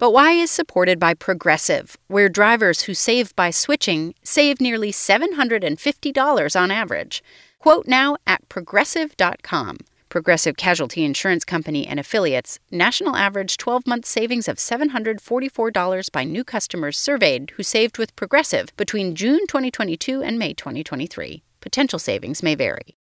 But Why is supported by Progressive, where drivers who save by switching save nearly $750 on average. Quote now at progressive.com. Progressive Casualty Insurance Company and affiliates, national average 12 month savings of $744 by new customers surveyed who saved with Progressive between June 2022 and May 2023. Potential savings may vary.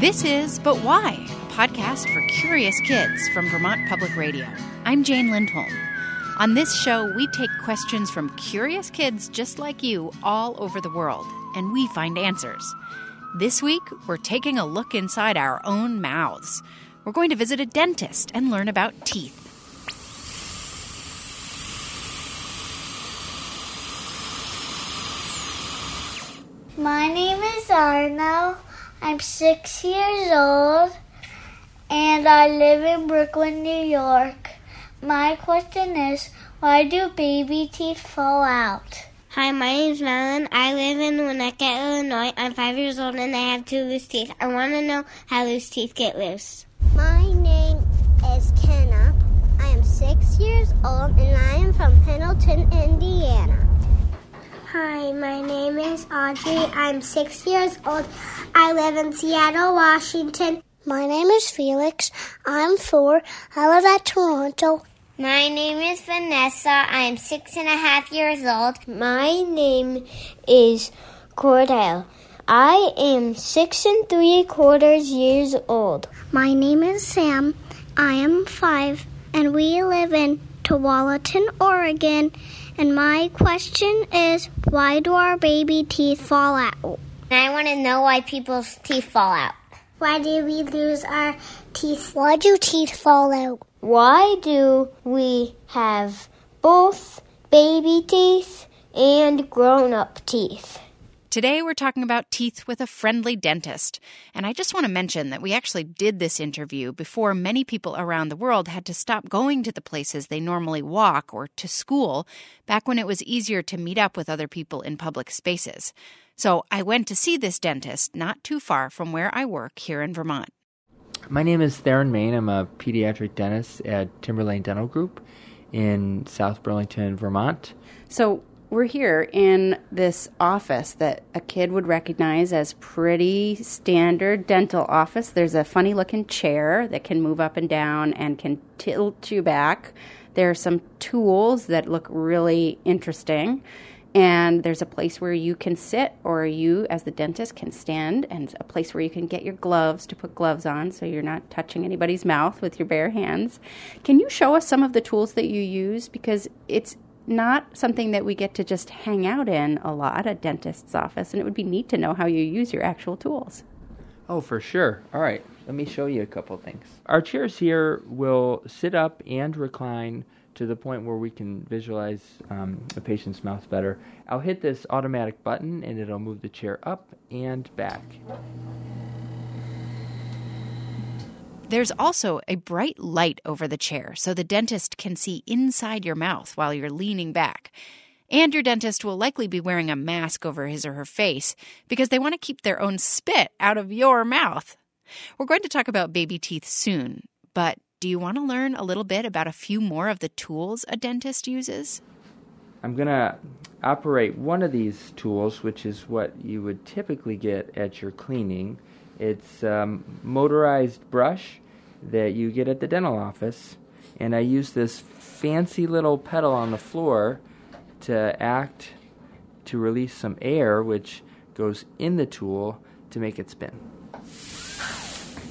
This is But Why, a podcast for curious kids from Vermont Public Radio. I'm Jane Lindholm. On this show, we take questions from curious kids just like you all over the world, and we find answers. This week, we're taking a look inside our own mouths. We're going to visit a dentist and learn about teeth. My name is Arno. I'm six years old and I live in Brooklyn, New York. My question is why do baby teeth fall out? Hi, my name is Madeline. I live in Winnetka, Illinois. I'm five years old and I have two loose teeth. I want to know how loose teeth get loose. My name is Kenna. I am six years old and I am from Pendleton, Indiana. Hi, my name is Audrey. I'm six years old. I live in Seattle, Washington. My name is Felix. I'm four. I live at Toronto. My name is Vanessa. I am six and a half years old. My name is Cordell. I am six and three quarters years old. My name is Sam. I am five, and we live in Tualatin, Oregon. And my question is why do our baby teeth fall out? I want to know why people's teeth fall out. Why do we lose our teeth? Why do teeth fall out? Why do we have both baby teeth and grown up teeth? Today, we're talking about teeth with a friendly dentist. And I just want to mention that we actually did this interview before many people around the world had to stop going to the places they normally walk or to school, back when it was easier to meet up with other people in public spaces. So I went to see this dentist not too far from where I work here in Vermont. My name is Theron Main. I'm a pediatric dentist at Timberlane Dental Group in South Burlington, Vermont. So, we're here in this office that a kid would recognize as pretty standard dental office. There's a funny looking chair that can move up and down and can tilt you back. There are some tools that look really interesting. And there's a place where you can sit, or you, as the dentist, can stand, and a place where you can get your gloves to put gloves on so you're not touching anybody's mouth with your bare hands. Can you show us some of the tools that you use? Because it's not something that we get to just hang out in a lot, a dentist's office, and it would be neat to know how you use your actual tools. Oh, for sure. All right, let me show you a couple things. Our chairs here will sit up and recline to the point where we can visualize um, a patient's mouth better. I'll hit this automatic button and it'll move the chair up and back. There's also a bright light over the chair so the dentist can see inside your mouth while you're leaning back. And your dentist will likely be wearing a mask over his or her face because they want to keep their own spit out of your mouth. We're going to talk about baby teeth soon, but do you want to learn a little bit about a few more of the tools a dentist uses? I'm going to operate one of these tools, which is what you would typically get at your cleaning. It's a um, motorized brush that you get at the dental office, and I use this fancy little pedal on the floor to act to release some air, which goes in the tool to make it spin.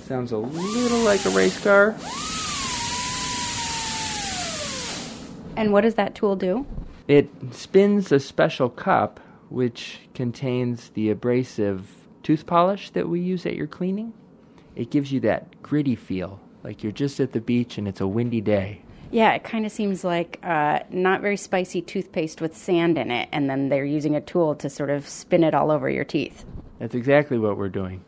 Sounds a little like a race car. And what does that tool do? It spins a special cup which contains the abrasive tooth polish that we use at your cleaning. It gives you that gritty feel, like you're just at the beach and it's a windy day. Yeah, it kind of seems like uh, not very spicy toothpaste with sand in it, and then they're using a tool to sort of spin it all over your teeth. That's exactly what we're doing.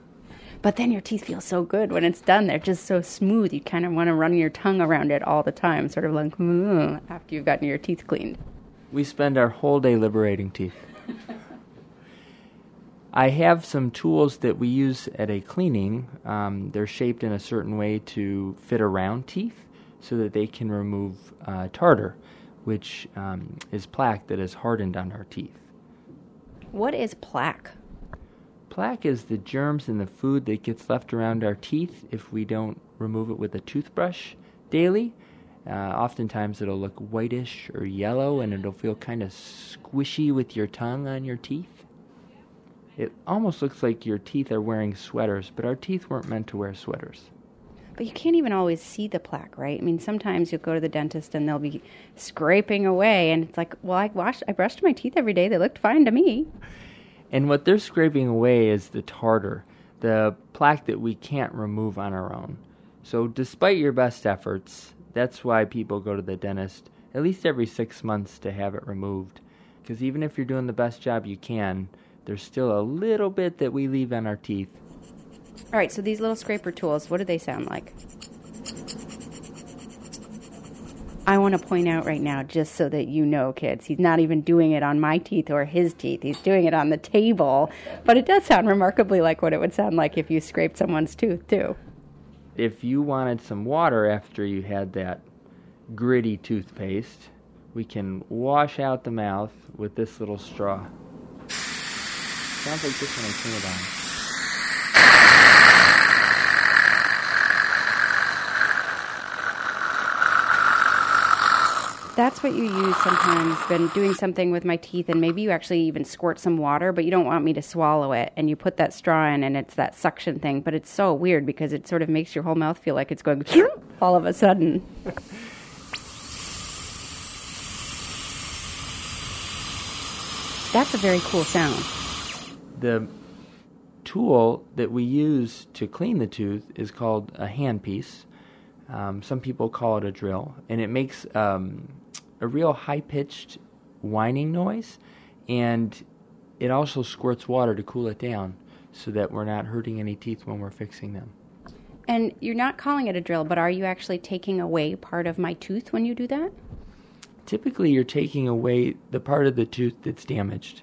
But then your teeth feel so good when it's done. They're just so smooth. You kind of want to run your tongue around it all the time, sort of like after you've gotten your teeth cleaned. We spend our whole day liberating teeth. I have some tools that we use at a cleaning. Um, they're shaped in a certain way to fit around teeth so that they can remove uh, tartar, which um, is plaque that is hardened on our teeth. What is plaque? Plaque is the germs in the food that gets left around our teeth if we don't remove it with a toothbrush daily. Uh, oftentimes it'll look whitish or yellow and it'll feel kind of squishy with your tongue on your teeth. It almost looks like your teeth are wearing sweaters, but our teeth weren't meant to wear sweaters. But you can't even always see the plaque, right? I mean, sometimes you'll go to the dentist and they'll be scraping away, and it's like, well, I washed, I brushed my teeth every day; they looked fine to me. And what they're scraping away is the tartar, the plaque that we can't remove on our own. So, despite your best efforts, that's why people go to the dentist at least every six months to have it removed. Because even if you're doing the best job you can, there's still a little bit that we leave on our teeth. All right, so these little scraper tools, what do they sound like? I want to point out right now, just so that you know, kids, he's not even doing it on my teeth or his teeth. He's doing it on the table. But it does sound remarkably like what it would sound like if you scraped someone's tooth, too. If you wanted some water after you had that gritty toothpaste, we can wash out the mouth with this little straw. Sounds like this when I turn it on. That's what you use sometimes when doing something with my teeth, and maybe you actually even squirt some water, but you don't want me to swallow it. And you put that straw in, and it's that suction thing. But it's so weird because it sort of makes your whole mouth feel like it's going all of a sudden. That's a very cool sound. The tool that we use to clean the tooth is called a handpiece. Um, some people call it a drill, and it makes um, a real high pitched whining noise, and it also squirts water to cool it down so that we're not hurting any teeth when we're fixing them. And you're not calling it a drill, but are you actually taking away part of my tooth when you do that? Typically, you're taking away the part of the tooth that's damaged.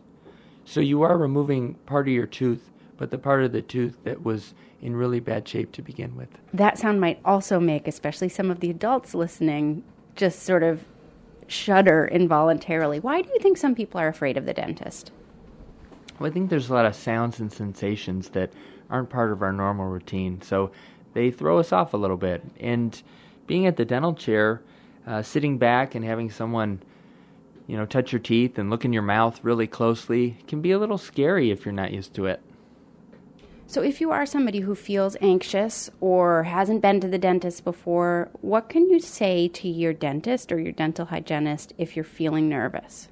So you are removing part of your tooth, but the part of the tooth that was in really bad shape to begin with. That sound might also make, especially some of the adults listening, just sort of shudder involuntarily. Why do you think some people are afraid of the dentist? Well, I think there's a lot of sounds and sensations that aren't part of our normal routine, so they throw us off a little bit. And being at the dental chair, uh, sitting back and having someone, you know, touch your teeth and look in your mouth really closely can be a little scary if you're not used to it. So, if you are somebody who feels anxious or hasn't been to the dentist before, what can you say to your dentist or your dental hygienist if you're feeling nervous?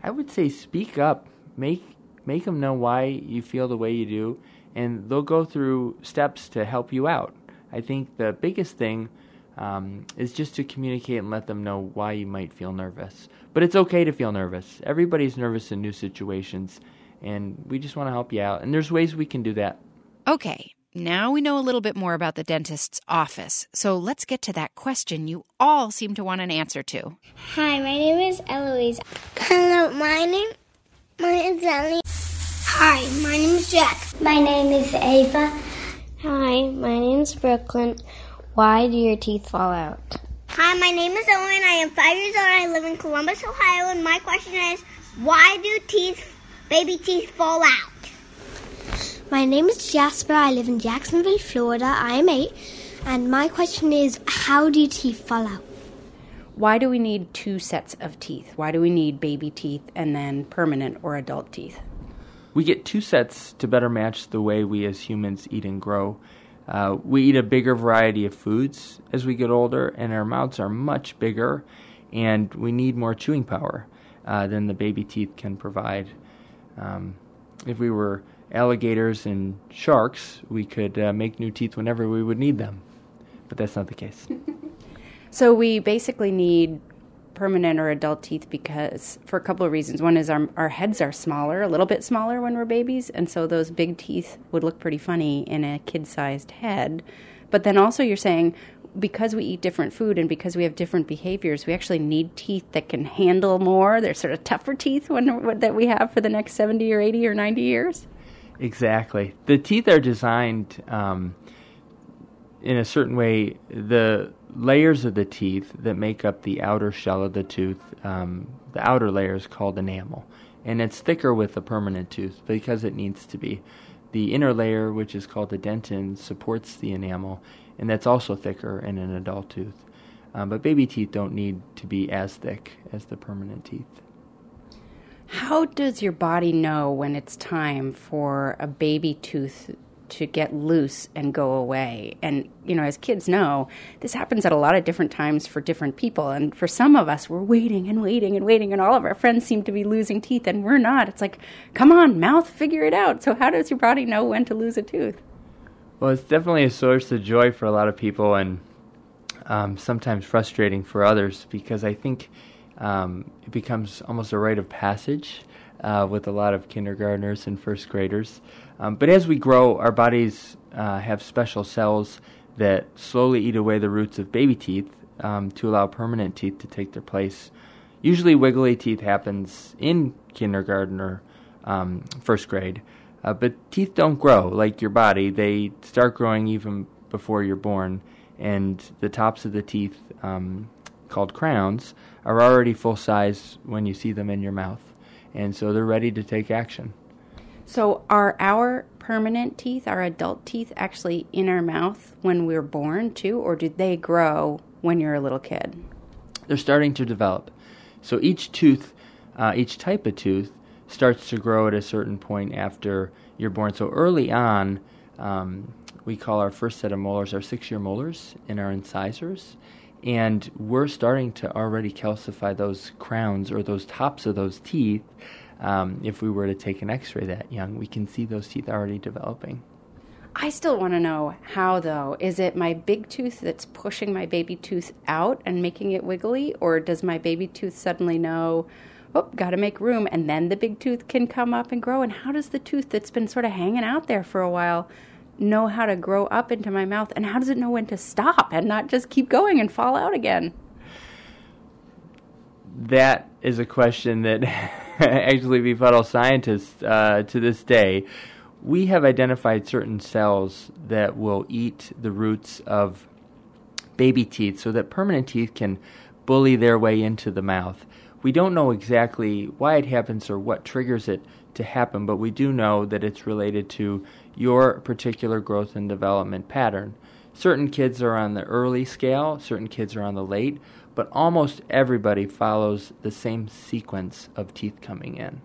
I would say speak up. Make make them know why you feel the way you do, and they'll go through steps to help you out. I think the biggest thing um, is just to communicate and let them know why you might feel nervous. But it's okay to feel nervous. Everybody's nervous in new situations and we just want to help you out. And there's ways we can do that. Okay, now we know a little bit more about the dentist's office. So let's get to that question you all seem to want an answer to. Hi, my name is Eloise. Hello, my name, my name is Ellie. Hi, my name is Jack. My name is Ava. Hi, my name is Brooklyn. Why do your teeth fall out? Hi, my name is Owen. I am five years old. I live in Columbus, Ohio. And my question is, why do teeth baby teeth fall out? My name is Jasper. I live in Jacksonville, Florida. I am eight. And my question is how do teeth fall out? Why do we need two sets of teeth? Why do we need baby teeth and then permanent or adult teeth? We get two sets to better match the way we as humans eat and grow. Uh, we eat a bigger variety of foods as we get older, and our mouths are much bigger, and we need more chewing power uh, than the baby teeth can provide. Um, if we were alligators and sharks, we could uh, make new teeth whenever we would need them. But that's not the case. so we basically need permanent or adult teeth because for a couple of reasons. One is our, our heads are smaller, a little bit smaller when we're babies, and so those big teeth would look pretty funny in a kid sized head. But then also, you're saying because we eat different food and because we have different behaviors, we actually need teeth that can handle more. They're sort of tougher teeth when, that we have for the next 70 or 80 or 90 years. Exactly. The teeth are designed um, in a certain way. The layers of the teeth that make up the outer shell of the tooth, um, the outer layer is called enamel. And it's thicker with a permanent tooth because it needs to be. The inner layer, which is called the dentin, supports the enamel, and that's also thicker in an adult tooth. Um, but baby teeth don't need to be as thick as the permanent teeth. How does your body know when it's time for a baby tooth to get loose and go away. And, you know, as kids know, this happens at a lot of different times for different people. And for some of us, we're waiting and waiting and waiting, and all of our friends seem to be losing teeth, and we're not. It's like, come on, mouth, figure it out. So, how does your body know when to lose a tooth? Well, it's definitely a source of joy for a lot of people and um, sometimes frustrating for others because I think um, it becomes almost a rite of passage uh, with a lot of kindergartners and first graders. Um, but as we grow, our bodies uh, have special cells that slowly eat away the roots of baby teeth um, to allow permanent teeth to take their place. Usually, wiggly teeth happens in kindergarten or um, first grade. Uh, but teeth don't grow like your body. They start growing even before you're born, and the tops of the teeth, um, called crowns, are already full size when you see them in your mouth, and so they're ready to take action. So, are our permanent teeth, our adult teeth, actually in our mouth when we're born too, or do they grow when you're a little kid? They're starting to develop. So, each tooth, uh, each type of tooth, starts to grow at a certain point after you're born. So early on, um, we call our first set of molars our six year molars in our incisors. And we're starting to already calcify those crowns or those tops of those teeth. Um, if we were to take an x ray that young, we can see those teeth already developing. I still want to know how, though. Is it my big tooth that's pushing my baby tooth out and making it wiggly? Or does my baby tooth suddenly know, oh, got to make room, and then the big tooth can come up and grow. And how does the tooth that's been sort of hanging out there for a while know how to grow up into my mouth? And how does it know when to stop and not just keep going and fall out again? That is a question that actually we've befuddles scientists uh, to this day. We have identified certain cells that will eat the roots of baby teeth so that permanent teeth can bully their way into the mouth we don't know exactly why it happens or what triggers it to happen, but we do know that it's related to your particular growth and development pattern. Certain kids are on the early scale, certain kids are on the late, but almost everybody follows the same sequence of teeth coming in.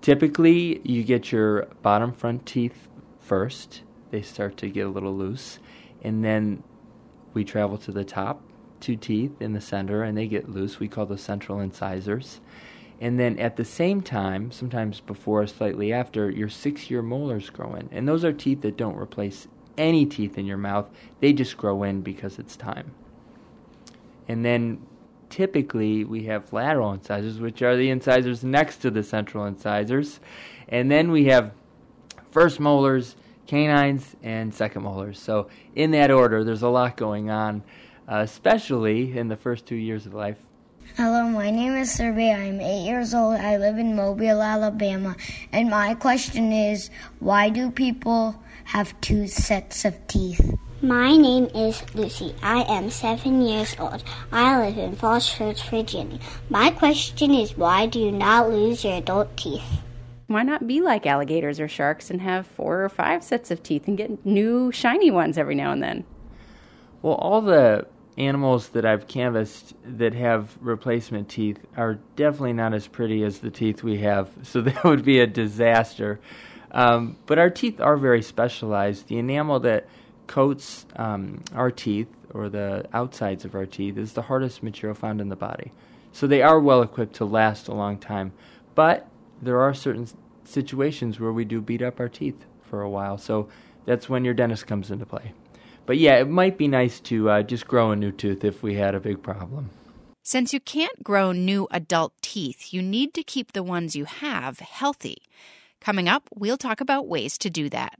Typically, you get your bottom front teeth first, they start to get a little loose, and then we travel to the top two teeth in the center and they get loose. We call those central incisors. And then at the same time, sometimes before or slightly after, your six year molars grow in. And those are teeth that don't replace any teeth in your mouth, they just grow in because it's time. And then typically we have lateral incisors, which are the incisors next to the central incisors. And then we have first molars, canines, and second molars. So, in that order, there's a lot going on uh, especially in the first two years of life. Hello, my name is Survey. I'm eight years old. I live in Mobile, Alabama. And my question is why do people have two sets of teeth? My name is Lucy. I am seven years old. I live in Falls Church, Virginia. My question is why do you not lose your adult teeth? Why not be like alligators or sharks and have four or five sets of teeth and get new shiny ones every now and then? Well, all the animals that I've canvassed that have replacement teeth are definitely not as pretty as the teeth we have, so that would be a disaster. Um, but our teeth are very specialized. The enamel that coats um, our teeth, or the outsides of our teeth, is the hardest material found in the body. So they are well equipped to last a long time. But there are certain situations where we do beat up our teeth for a while, so that's when your dentist comes into play but yeah, it might be nice to uh, just grow a new tooth if we had a big problem. Since you can't grow new adult teeth, you need to keep the ones you have healthy. Coming up, we'll talk about ways to do that.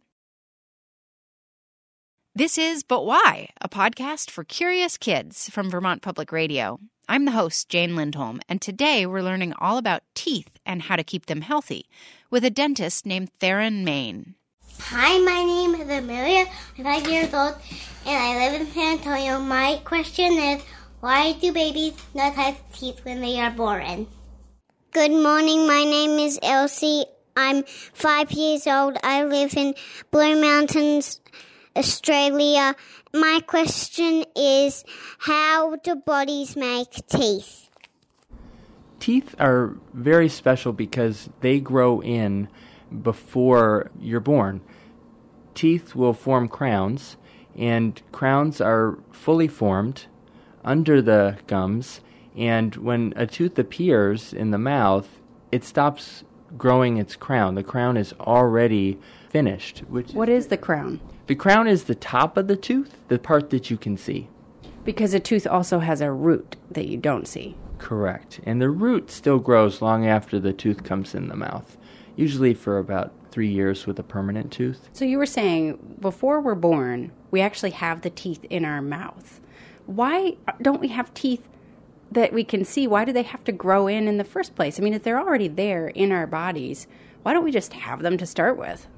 This is But Why, a podcast for curious kids from Vermont Public Radio. I'm the host, Jane Lindholm, and today we're learning all about teeth and how to keep them healthy with a dentist named Theron Main. Hi, my name is Amelia. I'm five years old, and I live in San Antonio. My question is, why do babies not have teeth when they are born? Good morning. My name is Elsie. I'm five years old. I live in Blue Mountains, Australia. My question is how do bodies make teeth? Teeth are very special because they grow in before you're born. Teeth will form crowns, and crowns are fully formed under the gums. And when a tooth appears in the mouth, it stops growing its crown. The crown is already finished. Which what is the crown? The crown is the top of the tooth, the part that you can see. Because a tooth also has a root that you don't see. Correct. And the root still grows long after the tooth comes in the mouth, usually for about three years with a permanent tooth. So you were saying before we're born, we actually have the teeth in our mouth. Why don't we have teeth that we can see? Why do they have to grow in in the first place? I mean, if they're already there in our bodies, why don't we just have them to start with?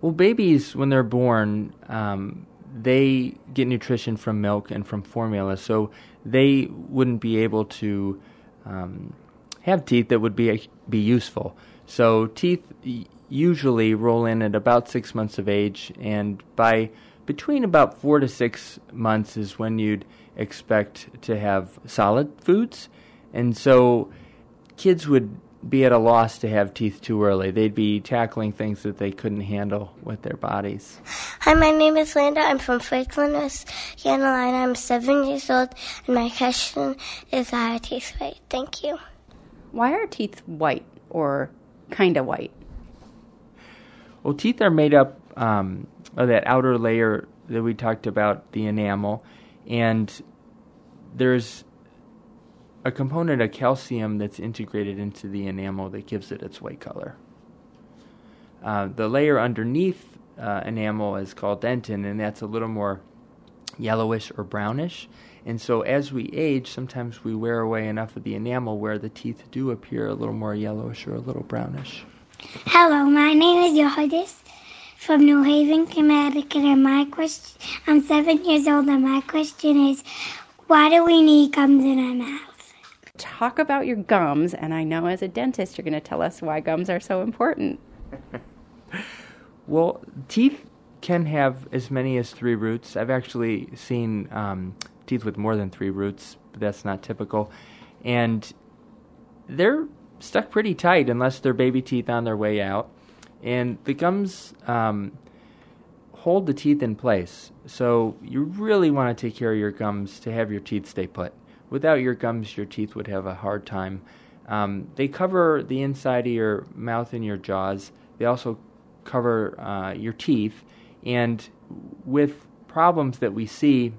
Well, babies, when they're born, um, they get nutrition from milk and from formula, so they wouldn't be able to um, have teeth that would be be useful. So teeth usually roll in at about six months of age, and by between about four to six months is when you'd expect to have solid foods, and so kids would be at a loss to have teeth too early. They'd be tackling things that they couldn't handle with their bodies. Hi, my name is Linda. I'm from Franklin, West Carolina. I'm seven years old, and my question is why Are teeth white? Thank you. Why are teeth white or kind of white? Well, teeth are made up um, of that outer layer that we talked about, the enamel, and there's a component of calcium that's integrated into the enamel that gives it its white color. Uh, the layer underneath uh, enamel is called dentin, and that's a little more yellowish or brownish. And so as we age, sometimes we wear away enough of the enamel where the teeth do appear a little more yellowish or a little brownish. Hello, my name is Yohadis from New Haven, Connecticut, and my question, I'm seven years old, and my question is, why do we need gums in our mouth? talk about your gums, and I know as a dentist you're going to tell us why gums are so important. well, teeth can have as many as three roots. I've actually seen um, teeth with more than three roots, but that's not typical. And they're stuck pretty tight unless they're baby teeth on their way out. And the gums um, hold the teeth in place. So you really want to take care of your gums to have your teeth stay put without your gums, your teeth would have a hard time. Um, they cover the inside of your mouth and your jaws. They also cover uh, your teeth. And with problems that we see,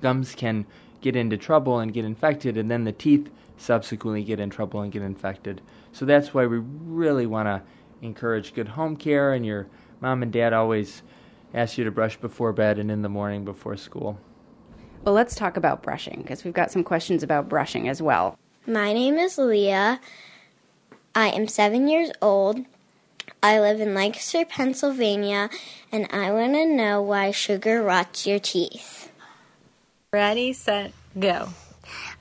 gums can get into trouble and get infected, and then the teeth subsequently get in trouble and get infected. So that's why we really want to encourage good home care, and your mom and dad always ask you to brush before bed and in the morning before school. Well, let's talk about brushing because we've got some questions about brushing as well. My name is Leah. I am seven years old. I live in Lancaster, Pennsylvania, and I want to know why sugar rots your teeth. Ready, set, go.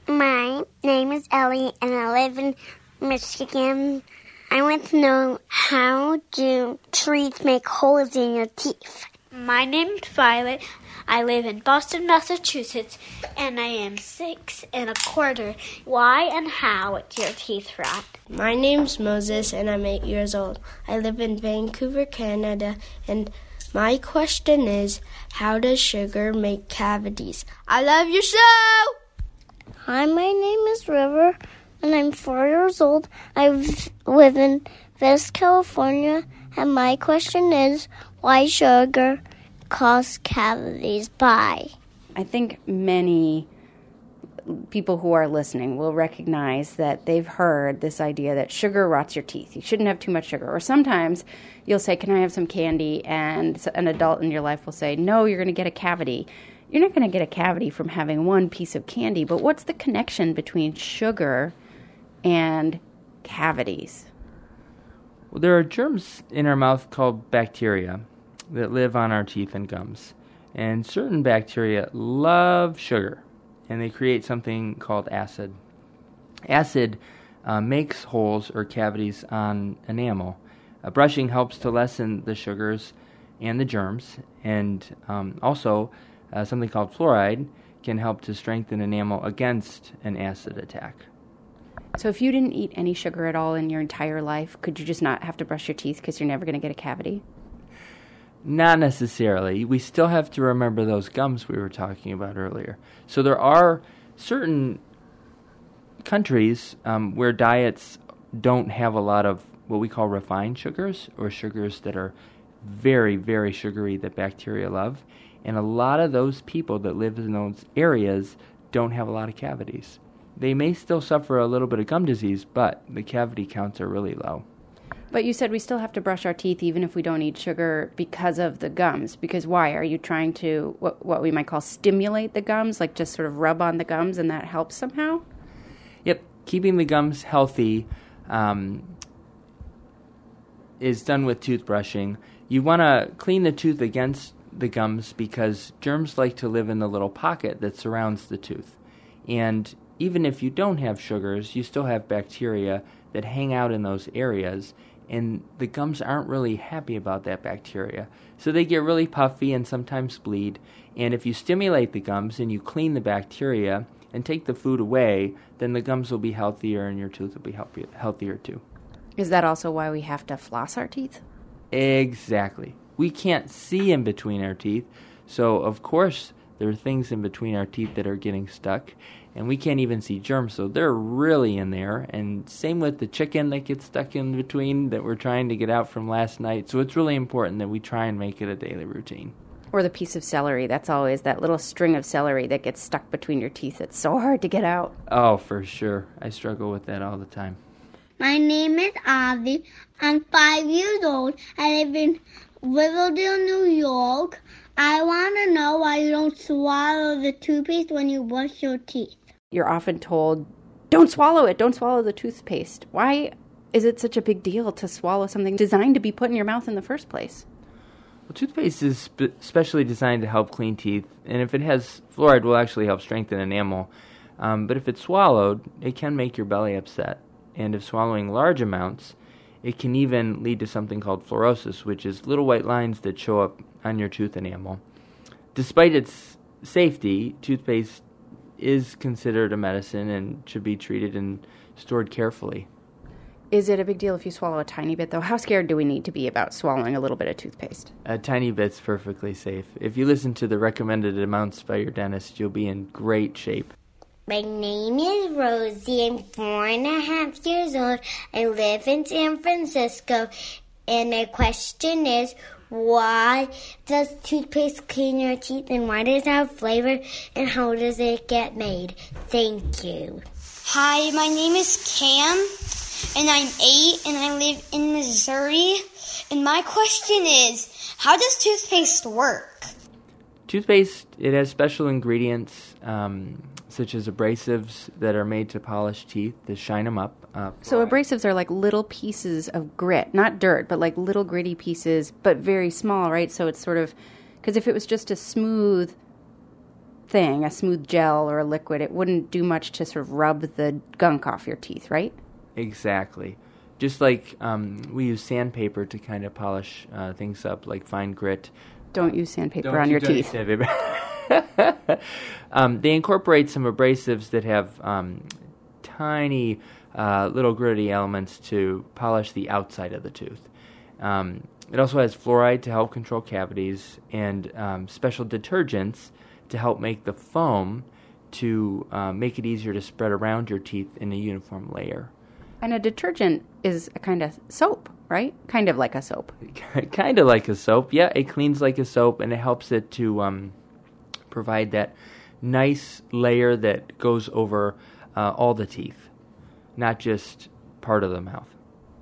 My name is Ellie, and I live in Michigan. I want to know how do trees make holes in your teeth? My name is Violet. I live in Boston, Massachusetts, and I am six and a quarter. Why and how do your teeth rot? My name's Moses, and I'm eight years old. I live in Vancouver, Canada, and my question is how does sugar make cavities? I love your show! Hi, my name is River, and I'm four years old. I live in West California, and my question is why sugar cause cavities by? I think many people who are listening will recognize that they've heard this idea that sugar rots your teeth. You shouldn't have too much sugar. Or sometimes you'll say, Can I have some candy? And an adult in your life will say, No, you're going to get a cavity. You're not going to get a cavity from having one piece of candy, but what's the connection between sugar and cavities? Well, there are germs in our mouth called bacteria that live on our teeth and gums. And certain bacteria love sugar, and they create something called acid. Acid uh, makes holes or cavities on enamel. Uh, brushing helps to lessen the sugars and the germs, and um, also uh, something called fluoride can help to strengthen enamel against an acid attack. So, if you didn't eat any sugar at all in your entire life, could you just not have to brush your teeth because you're never going to get a cavity? Not necessarily. We still have to remember those gums we were talking about earlier. So, there are certain countries um, where diets don't have a lot of what we call refined sugars or sugars that are very, very sugary that bacteria love. And a lot of those people that live in those areas don't have a lot of cavities. They may still suffer a little bit of gum disease, but the cavity counts are really low. But you said we still have to brush our teeth even if we don't eat sugar because of the gums. Because why? Are you trying to, what, what we might call, stimulate the gums? Like just sort of rub on the gums and that helps somehow? Yep. Keeping the gums healthy um, is done with toothbrushing. You want to clean the tooth against the gums because germs like to live in the little pocket that surrounds the tooth. And even if you don't have sugars, you still have bacteria that hang out in those areas, and the gums aren't really happy about that bacteria. So they get really puffy and sometimes bleed. And if you stimulate the gums and you clean the bacteria and take the food away, then the gums will be healthier and your tooth will be healthier too. Is that also why we have to floss our teeth? Exactly. We can't see in between our teeth, so of course there are things in between our teeth that are getting stuck, and we can't even see germs, so they're really in there. And same with the chicken that gets stuck in between that we're trying to get out from last night. So it's really important that we try and make it a daily routine. Or the piece of celery. That's always that little string of celery that gets stuck between your teeth. It's so hard to get out. Oh, for sure. I struggle with that all the time. My name is Avi. I'm five years old. I live in Riverdale, New York. I want to know why you don't swallow the toothpaste when you brush your teeth. You're often told, don't swallow it, don't swallow the toothpaste. Why is it such a big deal to swallow something designed to be put in your mouth in the first place? Well, toothpaste is spe- specially designed to help clean teeth, and if it has fluoride, will actually help strengthen enamel. Um, but if it's swallowed, it can make your belly upset. And if swallowing large amounts, it can even lead to something called fluorosis, which is little white lines that show up on your tooth enamel. Despite its safety, toothpaste is considered a medicine and should be treated and stored carefully. Is it a big deal if you swallow a tiny bit, though? How scared do we need to be about swallowing a little bit of toothpaste? A tiny bit's perfectly safe. If you listen to the recommended amounts by your dentist, you'll be in great shape. My name is Rosie. I'm four and a half years old. I live in San Francisco. And my question is why does toothpaste clean your teeth and why does it have flavor and how does it get made? Thank you. Hi, my name is Cam and I'm eight and I live in Missouri. And my question is how does toothpaste work? Toothpaste, it has special ingredients um, such as abrasives that are made to polish teeth to shine them up. Uh, so abrasives are like little pieces of grit, not dirt, but like little gritty pieces, but very small, right? So it's sort of because if it was just a smooth thing, a smooth gel or a liquid, it wouldn't do much to sort of rub the gunk off your teeth, right? Exactly. Just like um, we use sandpaper to kind of polish uh, things up, like fine grit. Don't use sandpaper Don't on you- your teeth. um, they incorporate some abrasives that have um, tiny uh, little gritty elements to polish the outside of the tooth. Um, it also has fluoride to help control cavities and um, special detergents to help make the foam to uh, make it easier to spread around your teeth in a uniform layer. And a detergent is a kind of soap, right? Kind of like a soap. kind of like a soap. Yeah, it cleans like a soap and it helps it to um, provide that nice layer that goes over uh, all the teeth, not just part of the mouth.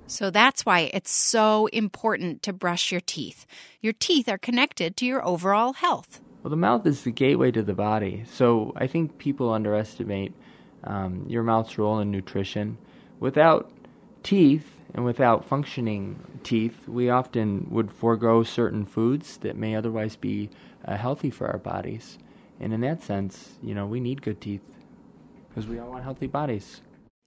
So that's why it's so important to brush your teeth. Your teeth are connected to your overall health. Well, the mouth is the gateway to the body. So I think people underestimate um, your mouth's role in nutrition. Without teeth and without functioning teeth, we often would forego certain foods that may otherwise be uh, healthy for our bodies. And in that sense, you know, we need good teeth because we all want healthy bodies.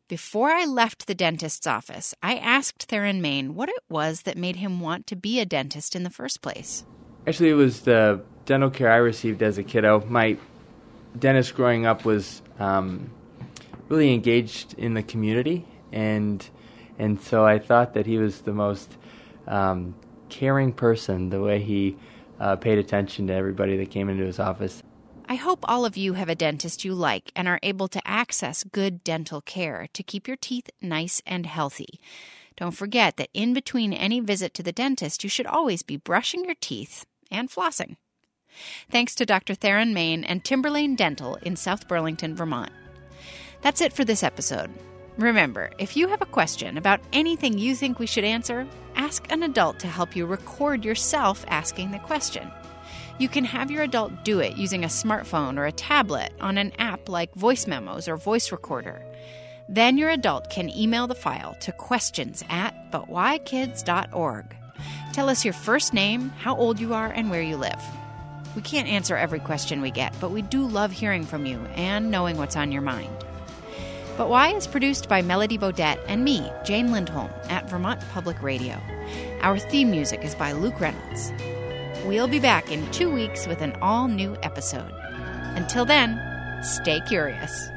Before I left the dentist's office, I asked Theron Main what it was that made him want to be a dentist in the first place. Actually, it was the dental care I received as a kiddo. My dentist growing up was um, really engaged in the community, and and so I thought that he was the most um, caring person. The way he uh, paid attention to everybody that came into his office. I hope all of you have a dentist you like and are able to access good dental care to keep your teeth nice and healthy. Don't forget that in between any visit to the dentist, you should always be brushing your teeth and flossing. Thanks to Dr. Theron Main and Timberlane Dental in South Burlington, Vermont. That's it for this episode. Remember, if you have a question about anything you think we should answer, ask an adult to help you record yourself asking the question. You can have your adult do it using a smartphone or a tablet on an app like Voice Memos or Voice Recorder. Then your adult can email the file to questions at butwhykids.org. Tell us your first name, how old you are, and where you live. We can't answer every question we get, but we do love hearing from you and knowing what's on your mind. But Why is produced by Melody Bodette and me, Jane Lindholm, at Vermont Public Radio. Our theme music is by Luke Reynolds. We'll be back in two weeks with an all new episode. Until then, stay curious.